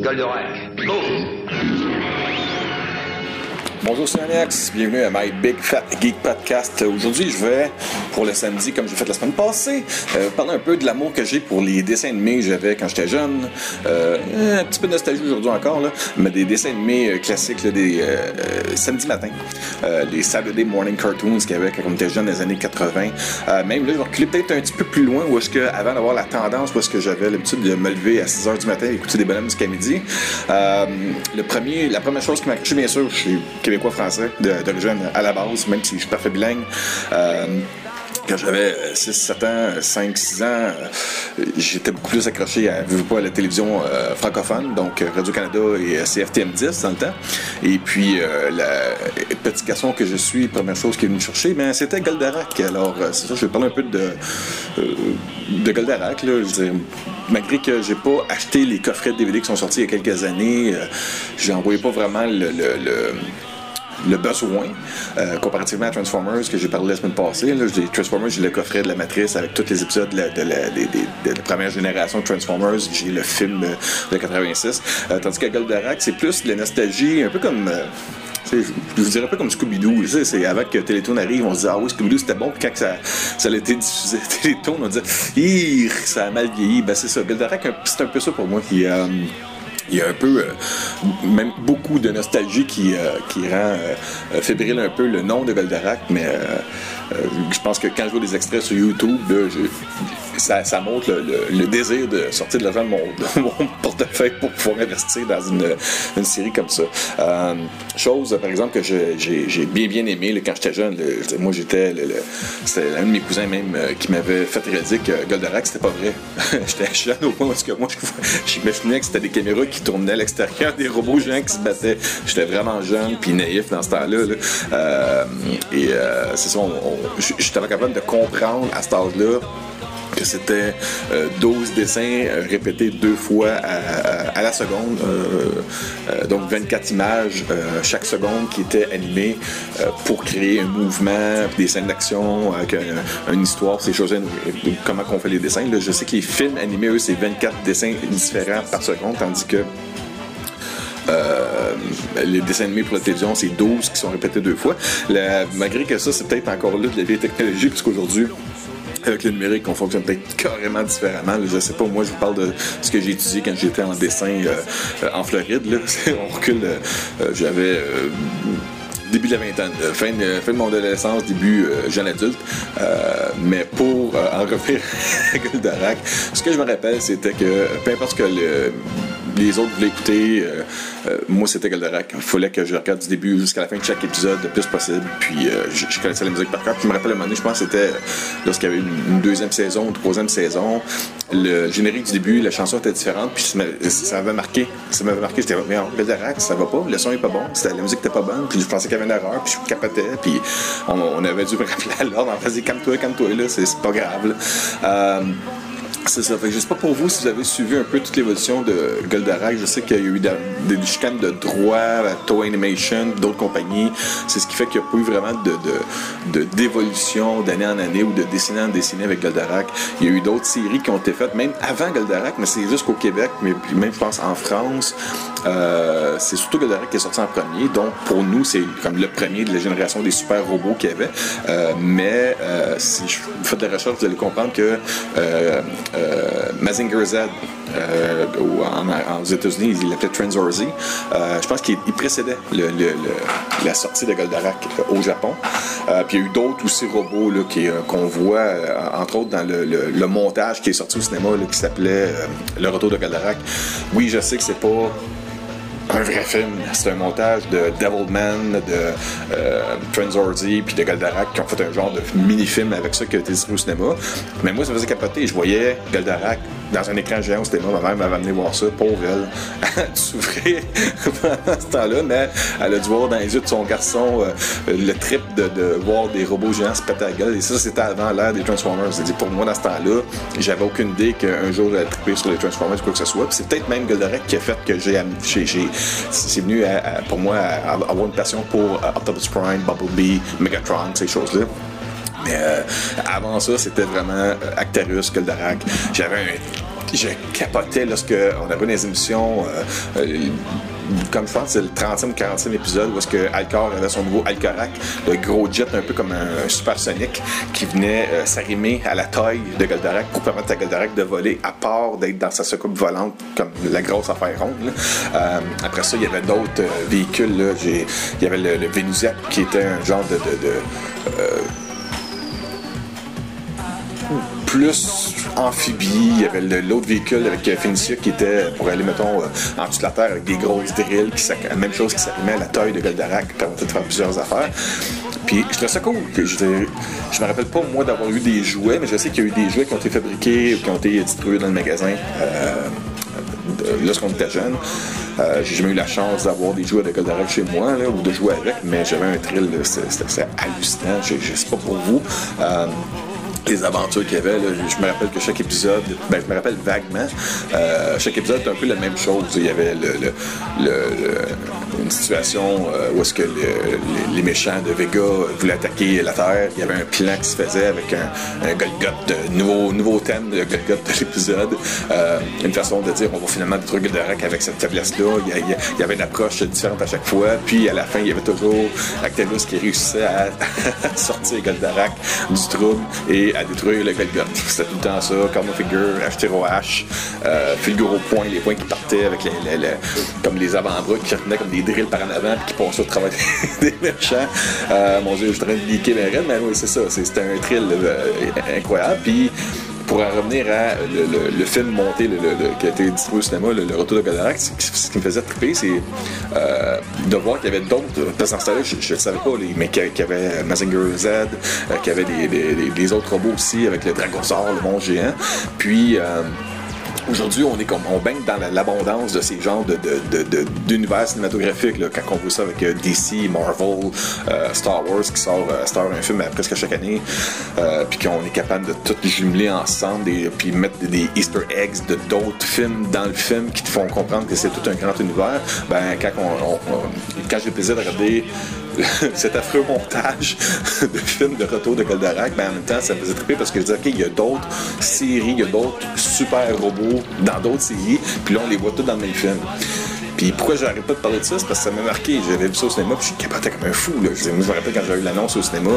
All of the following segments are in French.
Goldorak, go Bonjour, c'est Alex. Bienvenue à My Big Fat Geek Podcast. Aujourd'hui, je vais, pour le samedi, comme j'ai fait la semaine passée, euh, parler un peu de l'amour que j'ai pour les dessins animés que j'avais quand j'étais jeune. Euh, un petit peu de nostalgie aujourd'hui encore, là, mais des dessins animés euh, classiques, des euh, samedi matin. les Saturday Morning Cartoons qu'il y avait quand on était jeune dans les années 80. même là, je vais reculer peut-être un petit peu plus loin où est-ce que, avant d'avoir la tendance, où est-ce que j'avais l'habitude de me lever à 6 h du matin et écouter des bonhommes jusqu'à midi. le premier, la première chose qui m'a accroché, bien sûr, je suis québécois-français d'origine à la base, même si je suis parfait bilingue. Euh, quand j'avais 6, 7 ans, 5, 6 ans, euh, j'étais beaucoup plus accroché à, pas, à la télévision euh, francophone, donc Radio-Canada et CFTM 10 dans le temps. Et puis, la petite garçon que je suis, première chose qui est venue me chercher, mais c'était Goldarak. Alors, c'est ça, je vais parler un peu de, Goldarak. Là. Je malgré que j'ai pas acheté les coffrets de DVD qui sont sortis il y a quelques années, j'ai envoyé pas vraiment le besoin, euh, comparativement à Transformers que j'ai parlé la semaine passée. Transformers, j'ai le coffret de la matrice avec tous les épisodes de la, première génération de Transformers. J'ai le film de 86. Euh, tandis qu'à Goldorak, c'est plus de la nostalgie, un peu comme... Euh, je vous dirais un peu comme Scooby-Doo. C'est avant que Télétoon arrive, on se dit Ah oui, Scooby-Doo c'était bon. Puis quand ça, ça a été diffusé Télétoon, on dit ça a mal vieilli. Ben c'est ça. Goldorak, c'est un peu ça pour moi qui il y a un peu, euh, même beaucoup de nostalgie qui, euh, qui rend euh, fébrile un peu le nom de Goldorak, mais je pense que quand je vois des extraits sur YouTube, ça, montre le, désir de sortir de l'argent de mon, mon, portefeuille pour pouvoir investir dans une, série comme ça. chose, par exemple, que j'ai bien bien aimé quand j'étais jeune. moi, j'étais, c'était un de mes cousins même qui m'avait fait réaliser que Goldorak, c'était pas vrai. j'étais jeune au point où que moi, j'imaginais que c'était des caméras qui tournait à l'extérieur, des robots géants qui se battaient. J'étais vraiment jeune puis naïf dans ce temps-là. Euh, et euh, c'est ça, j'étais capable de comprendre à cet âge-là que c'était 12 euh, dessins répétés deux fois à, la seconde, donc 24 images chaque seconde qui étaient animées pour créer un mouvement, des scènes d'action, une histoire, ces choses, comment on fait les dessins. je sais que les films animés, eux, c'est 24 dessins différents par seconde, tandis que euh, les dessins animés pour la télévision, c'est 12 qui sont répétés deux fois. malgré que ça, c'est peut-être encore là de la vieille technologie, puisqu'aujourd'hui, avec le numérique, on fonctionne peut-être carrément différemment. Je sais pas, moi, je vous parle de ce que j'ai étudié quand j'étais en dessin euh, euh, en Floride. Là. on recule, j'avais début de la vingtaine, fin de, fin de mon adolescence, début jeune adulte. mais pour en revenir à Goldorak, ce que je me rappelle, c'était que peu importe que le les autres voulaient écouter. Euh, euh, moi, c'était Goldorak. Il fallait que je regarde du début jusqu'à la fin de chaque épisode le plus possible. Puis euh, je, connaissais la musique par cœur. Puis je me rappelle un moment donné, je pense que c'était lorsqu'il y avait une, deuxième saison, une troisième saison. Le générique du début, la chanson était différente. Puis ça m'avait marqué. Ça m'avait marqué. J'étais, mais Goldorak, ça va pas. Le son est pas bon. La musique était pas bonne. Puis je pensais qu'il y avait une erreur. Puis je capotais. Puis on, avait dû me rappeler à l'ordre. On faisait calme-toi, calme-toi, là. C'est pas grave. C'est ça. Je sais pas pour vous si vous avez suivi un peu toute l'évolution de Goldorak. Je sais qu'il y a eu des, chicanes de droit à Toy Animation, d'autres compagnies. C'est ce qui fait qu'il n'y a pas eu vraiment de, d'évolution d'année en année ou de décennie en décennie avec Goldorak. Il y a eu d'autres séries qui ont été faites, même avant Goldorak, mais c'est juste qu'au Québec, mais même je pense en France, euh, c'est surtout Goldorak qui est sorti en premier. Donc pour nous, c'est comme le premier de la génération des super robots qu'il y avait. Euh, mais euh, si vous faites de la recherche, vous allez comprendre que Mazinger Z euh, en, aux États-Unis, il l'appelait Transorzi. Euh, je pense qu'il précédait la sortie de Goldorak au Japon. puis il y a eu d'autres aussi robots qu'on voit, entre autres dans le, montage qui est sorti au cinéma qui s'appelait Le Retour de Goldorak. Oui, je sais que c'est pas un vrai film. C'est un montage de Devilman, de euh, Transorzi, puis de Goldarak qui ont fait un genre de mini-film avec ça qui a été distribué au cinéma. Mais moi, ça faisait capoter. Je voyais Goldarak dans un écran géant au cinéma. Ma mère m'avait amené voir ça, pauvre elle. Elle souffrir pendant ce temps-là, mais elle a dû voir dans les yeux de son garçon euh, le trip de, voir des robots géants se péter la gueule. Et ça, c'était avant l'ère des Transformers. C'est-à-dire, pour moi, dans ce temps-là, j'avais aucune idée qu'un jour elle triper sur les Transformers, quoi que ce soit. Puis c'est peut-être même Goldarak qui a fait que j'ai c'est venu pour moi à, avoir une passion pour Octopus Prime, Bumblebee, Megatron, ces choses-là. Mais euh, avant ça, c'était vraiment euh, Actarus, Goldarak. J'avais un je capotais lorsque on avait des émissions euh, euh, comme je pense c'est le 30e ou 40e épisode où est-ce que Alcor avait son nouveau Alcorac, le gros jet un peu comme un, supersonique qui venait euh, s'arrimer à la taille de Goldarak pour permettre à Goldarak de voler à part d'être dans sa soucoupe volante comme la grosse affaire ronde. après ça, il y avait d'autres véhicules. Il y avait le, le qui était un genre de, de, de plus amphibie. Il y avait l'autre véhicule avec euh, Finicia qui était pour aller, mettons, euh, en dessous de la terre avec des grosses drills. Qui, la même chose qui s'arrimait à la taille de Goldarak qui permettait de faire plusieurs affaires. Puis je trouvais ça cool. Je, me rappelle pas, moi, d'avoir eu des jouets, mais je sais qu'il y a eu des jouets qui ont été fabriqués ou qui ont été distribués dans le magasin. Euh, lorsqu'on était jeune. j'ai jamais eu la chance d'avoir des jouets de Goldarak chez moi ou de jouer avec, mais j'avais un thrill, c'était hallucinant. Je sais pas pour vous les aventures qu'il y avait. Je me rappelle que chaque épisode, ben, je me rappelle vaguement, euh, chaque épisode était un peu la même chose. Il y avait le, une situation euh, où est-ce que les, méchants de Vega voulaient attaquer la Terre. Il y avait un plan qui se faisait avec un, un nouveau, nouveau thème de Golgoth de l'épisode. Euh, une façon de dire on va finalement détruire Goldorak avec cette faiblesse-là. Il, y avait une approche différente à chaque fois. Puis à la fin, il y avait toujours Actelus qui réussissait à, sortir Goldorak du trouble et à détruire le Golgoth. C'était tout le temps ça. Karma Figure, H, euh, figure au point, les points qui partaient avec les, comme les avant-bras qui retenaient comme des drills par en avant puis qui passaient au travail des méchants. Euh, mon dieu, je suis en train de mes mais oui, c'est ça. C'était un thrill euh, incroyable. Puis pour en revenir à le, film monté qui a été distribué au cinéma, le, Retour de Goldarak, ce qui me faisait triper, c'est euh, de voir qu'il y avait d'autres. Parce que là je ne savais pas, mais qu'il y avait Mazinger Z, euh, qu'il y avait des, autres robots aussi avec le Dragosaur, le mont géant. Puis. Euh, Aujourd'hui, on est comme on baigne dans l'abondance de ces genres d'univers de, cinématographiques. Là, quand on voit ça avec euh, DC, Marvel, euh, Star Wars qui sort, euh, un film presque chaque année, puis qu'on est capable de tout jumeler ensemble et puis mettre des Easter eggs de d'autres films dans le film qui te font comprendre que c'est tout un grand univers. Ben quand on, quand j'ai plaisir de regarder cet affreux montage de films de retour de Goldarak, mais en même temps, ça me faisait triper parce que je disais, OK, il y a d'autres séries, il y a d'autres super robots dans d'autres séries, puis là, on les voit tous dans le même film. Puis pourquoi j'arrête pas de parler de ça, c'est parce que ça m'a marqué. J'avais vu ça au cinéma, puis je capotais comme un fou. Je, me rappelle quand j'ai eu l'annonce au cinéma,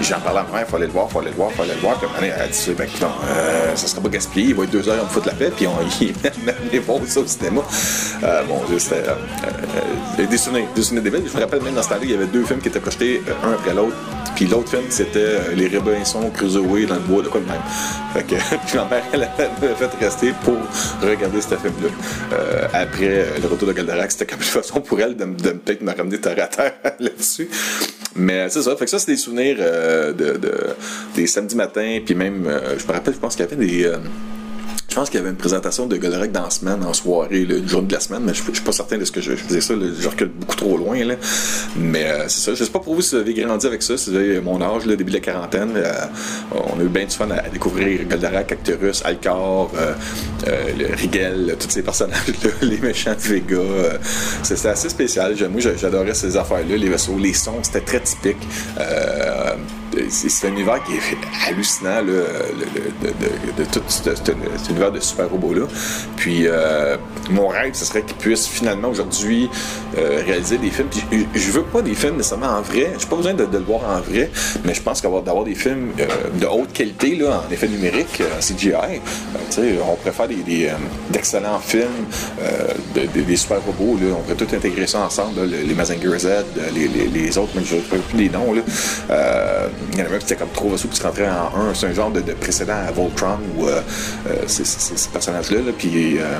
j'en parlais à ma mère, il fallait le voir, il fallait le voir, il fallait le voir. Puis elle a dit, ben, non, euh, ça sera pas gaspillé, il va être deux heures, on me fout la paix, puis on y met voir ça au cinéma. Euh, bon, c'était euh, des souvenirs, des souvenirs Je me rappelle même dans ce temps-là, il y avait deux films qui étaient projetés euh, un après l'autre. Puis l'autre film, c'était euh, Les Robinson Crusoe dans le bois, de quoi de même. Fait que, puis ma mère, elle m'a fait rester pour regarder ce film-là. Après le retour de Goldarak, c'était comme une façon pour elle de, de peut-être me ramener terre à terre là-dessus. Mais c'est ça. Fait que ça, c'est des souvenirs de, de, des samedis matins. Puis même, je me rappelle, je pense qu'il y avait des je pense qu'il y avait une présentation de Goldarak dans la semaine, en soirée, le jour de la semaine, mais je, ne suis pas certain de ce que je, faisais ça, je recule beaucoup trop loin. Là. Mais euh, c'est ça. Je sais pas pour vous si vous avez grandi avec ça, si vous avez mon âge, le début de la quarantaine. Euh, on a eu bien du fun à, découvrir Goldarak, Actorus, Alcor, euh, le Rigel, tous ces personnages-là, les méchants Vega. c'était assez spécial. Moi, j'adorais ces affaires-là, les vaisseaux, les sons, c'était très typique c'est un univers qui est hallucinant de, tout cet, univers de super robots-là. Puis euh, mon rêve, ce serait qu'ils puissent finalement aujourd'hui euh, réaliser des films. Je veux pas des films nécessairement en vrai. J'ai pas besoin de, le voir en vrai, mais je pense qu'avoir d'avoir des films euh, de haute qualité là, en effet numérique, en CGI, on préfère des, d'excellents films, des super robots. Là, on pourrait tout intégrer ça ensemble, les Mazinger Z, les, autres, mais je ne plus les noms. Là. Il y en avait qui comme trop vaisseaux qui se rentrait en un. C'est un genre de, précédent à Voltron où euh, euh, ces personnages-là, puis euh,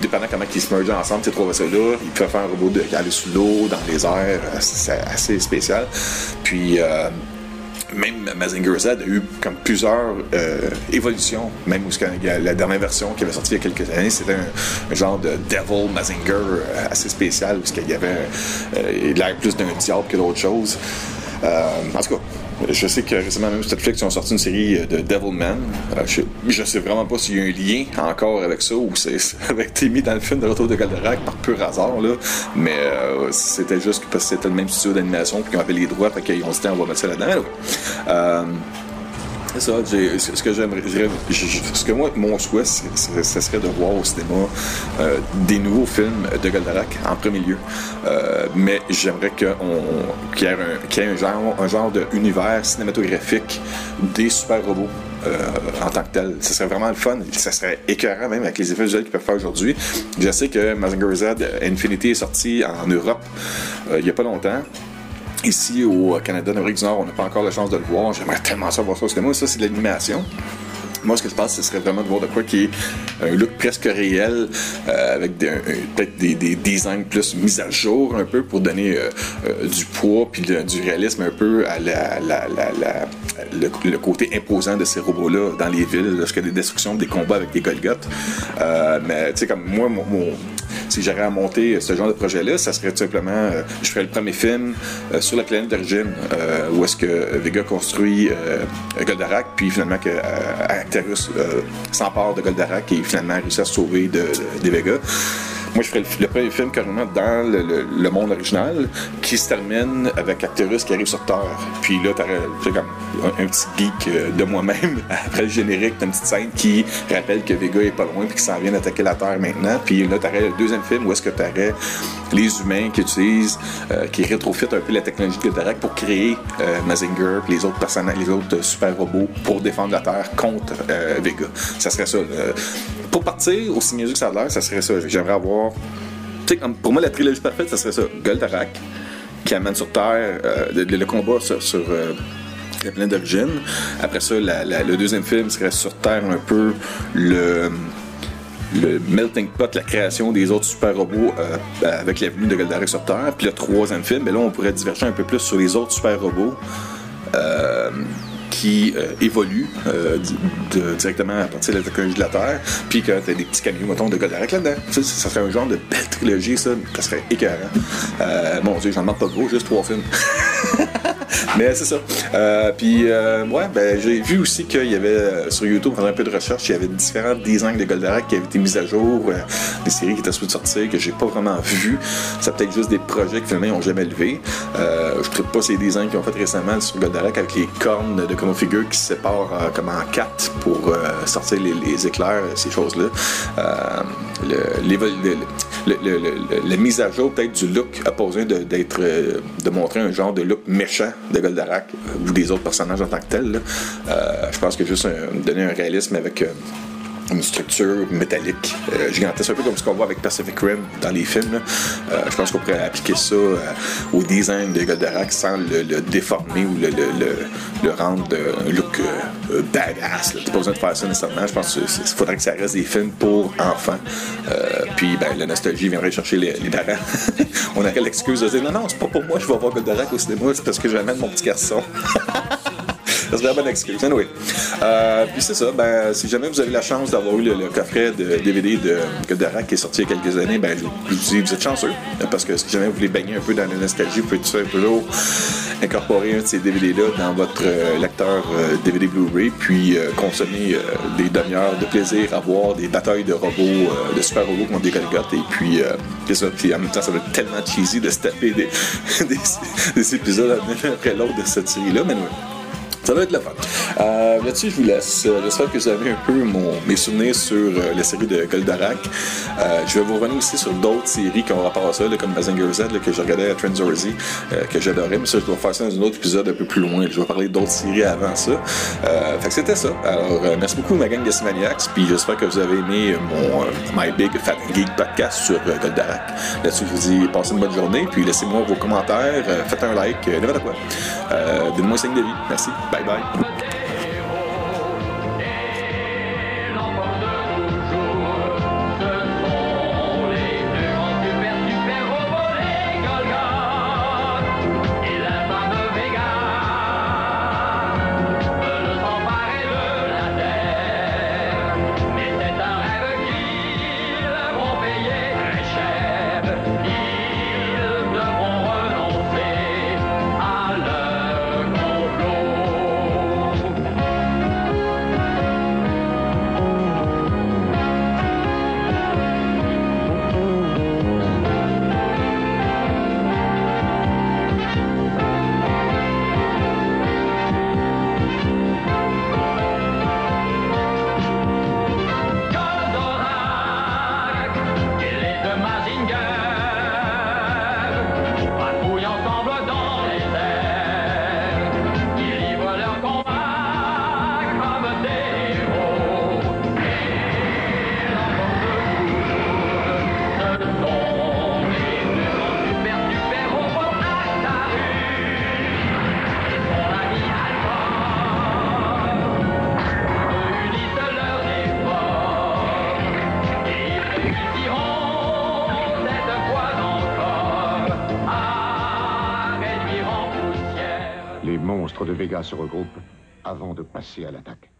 dépendant comment ils se mergeaient ensemble, ces trois vaisseaux-là, ils pouvaient faire un robot de, allait sous l'eau, dans les airs. C'est assez spécial. Puis même Mazinger Z a eu comme plusieurs évolutions, même la dernière version qui avait sorti il y a quelques années, c'était un, genre de Devil Mazinger assez spécial, parce y avait l'air plus d'un diable que d'autre chose. en tout cas, je sais que récemment, même Netflix, ils ont sorti une série de Devilman. Euh, je, sais vraiment pas s'il y a un lien encore avec ça ou c'est avec mis dans le film de Retour de Goldorak par pur hasard, là. Mais euh, c'était juste parce que c'était le même studio d'animation puis ont appelé les droits, fait qu'ils ont dit on va mettre ça là-dedans. Euh, Ça, ce que j'aimerais, ce que moi, mon souhait, ce serait de voir au cinéma euh, des nouveaux films de Goldarak en premier lieu. Euh, mais j'aimerais qu'il y ait, un, genre, un cinématographique des super robots. Euh, en tant que tel. Ce serait vraiment le fun. Ça serait écœurant même avec les effets visuels qu'ils peuvent faire aujourd'hui. Je sais que Mazinger Z Infinity est sorti en Europe il n'y a pas longtemps. Ici au Canada, en du Nord, on n'a pas encore la chance de le voir. J'aimerais tellement savoir ça au cinéma. Ça, c'est de l'animation. Moi, ce que je pense, ce serait vraiment de voir de quoi qui est un look presque réel, euh, avec peut-être des, designs plus mis à jour un peu pour donner euh, euh, du poids puis du réalisme un peu à la, le, côté imposant de ces robots-là dans les villes, lorsqu'il y a des destructions, des combats avec des Golgoth. mais tu sais, comme moi, mon, si j'aurais à monter ce genre de projet-là, ça serait tout simplement, je ferais le premier film sur la planète d'origine, où est-ce que Vega construit Goldarak, puis finalement que Actarus s'empare de Goldarak et finalement réussit à se sauver de, des Vega. Moi, je ferais le, premier film carrément dans le, monde original qui se termine avec Actarus qui arrive sur Terre. Puis là, t'aurais comme un, petit geek euh, de moi-même après le générique, une petite scène qui rappelle que Vega est pas loin puis qu'il s'en vient d'attaquer la Terre maintenant. Puis là, t'aurais le deuxième film où est-ce que t'aurais les humains qui utilisent, euh, qui rétrofitent un peu la technologie de Goldarak pour créer euh, Mazinger les autres personnages, les autres super robots pour défendre la Terre contre Vega. Ça serait ça. Pour partir, aussi mieux que ça a l'air, ça serait ça. J'aimerais avoir pour moi, la trilogie parfaite, ça serait ça. Goldarak, qui amène sur Terre euh, le, combat sur, euh, la planète d'origine. Après ça, le deuxième film serait sur Terre un peu le melting pot, la création des autres super robots euh, avec la venue de Goldarak sur Terre. Puis le troisième film, mais ben là, on pourrait diverger un peu plus sur les autres super robots qui euh, évolue euh, directement à partir de la technologie de la Terre, puis que tu as des petits camions, mettons, de Goldarak là-dedans. Ça, ça serait un genre de belle trilogie, ça. Ça serait écœurant. Euh, mon Dieu, j'en demande pas gros, juste trois films. Mais c'est ça. Euh, puis, euh, ouais, ben, j'ai vu aussi qu'il y avait euh, sur YouTube, pendant un peu de recherche, il y avait différents designs de Goldarak qui avaient été mis à jour, des séries qui étaient supposées sortir, que j'ai pas vraiment vu. C'est peut-être juste des projets que finalement n'ont jamais levé. je ne pas ces designs qu'ils ont fait récemment sur Goldarak avec les cornes de Chrono Figure qui se séparent comme en quatre pour sortir les, éclairs, ces choses-là. la mise à jour peut-être du look a posé d'être de montrer un genre de look méchant de Goldarak ou des autres personnages en tant que tels. Euh, je pense que juste donner un réalisme avec euh, une structure métallique euh, gigantesque, un peu comme ce qu'on voit avec Pacific Rim dans les films. Euh, je pense qu'on pourrait appliquer ça euh, au design de Goldarak sans le, déformer ou le, le rendre un look badass. T'as pas besoin de faire ça nécessairement. Je pense qu'il faudrait que ça reste des films pour enfants. puis ben, la nostalgie viendrait chercher les, les parents. On aurait l'excuse de dire non, non, c'est pas pour moi, je vais voir Goldarak au cinéma, c'est parce que j'amène mon petit garçon. ça serait une bonne excuse. Anyway. Euh, puis c'est ça, ben, si jamais vous avez la chance d'avoir eu le, coffret de DVD de Goldarak qui est sorti il y a quelques années, ben, je vous dis, vous êtes chanceux. Parce que si jamais vous voulez baigner un peu dans la nostalgie, vous pouvez tout toujours incorporer un de ces DVD-là dans votre euh, lecteur DVD euh, Blu-ray, puis consommer des demi-heures de plaisir à voir des batailles de robots, de super robots contre des Golgoth. Et puis, ça. Puis en même temps, ça va être tellement cheesy de se taper des, des, épisodes après l'autre de cette série-là. Mais ça va être le fun. Euh, Là-dessus, je vous laisse. Euh, j'espère que vous avez un peu mon, mes souvenirs sur euh, la série de Goldarak. Euh, je vais vous revenir aussi sur d'autres séries qui ont rapport à ça, comme Mazinger Z, que je regardais à Trendzorzy, euh, que j'adorais. Mais ça, je dois faire ça dans un autre épisode un peu plus loin. Je vais parler d'autres séries avant ça. Euh, fait que c'était ça. Alors, merci beaucoup, ma gang de Maniacs. Puis j'espère que vous avez aimé mon My Big Fat Geek podcast sur Goldarak. Là-dessus, je vous dis passez une bonne journée. Puis laissez-moi vos commentaires. faites un like. n'importe quoi. Donnez-moi 5 de vie. Merci. Bye. ministres se regroupent avant de passer à l'attaque.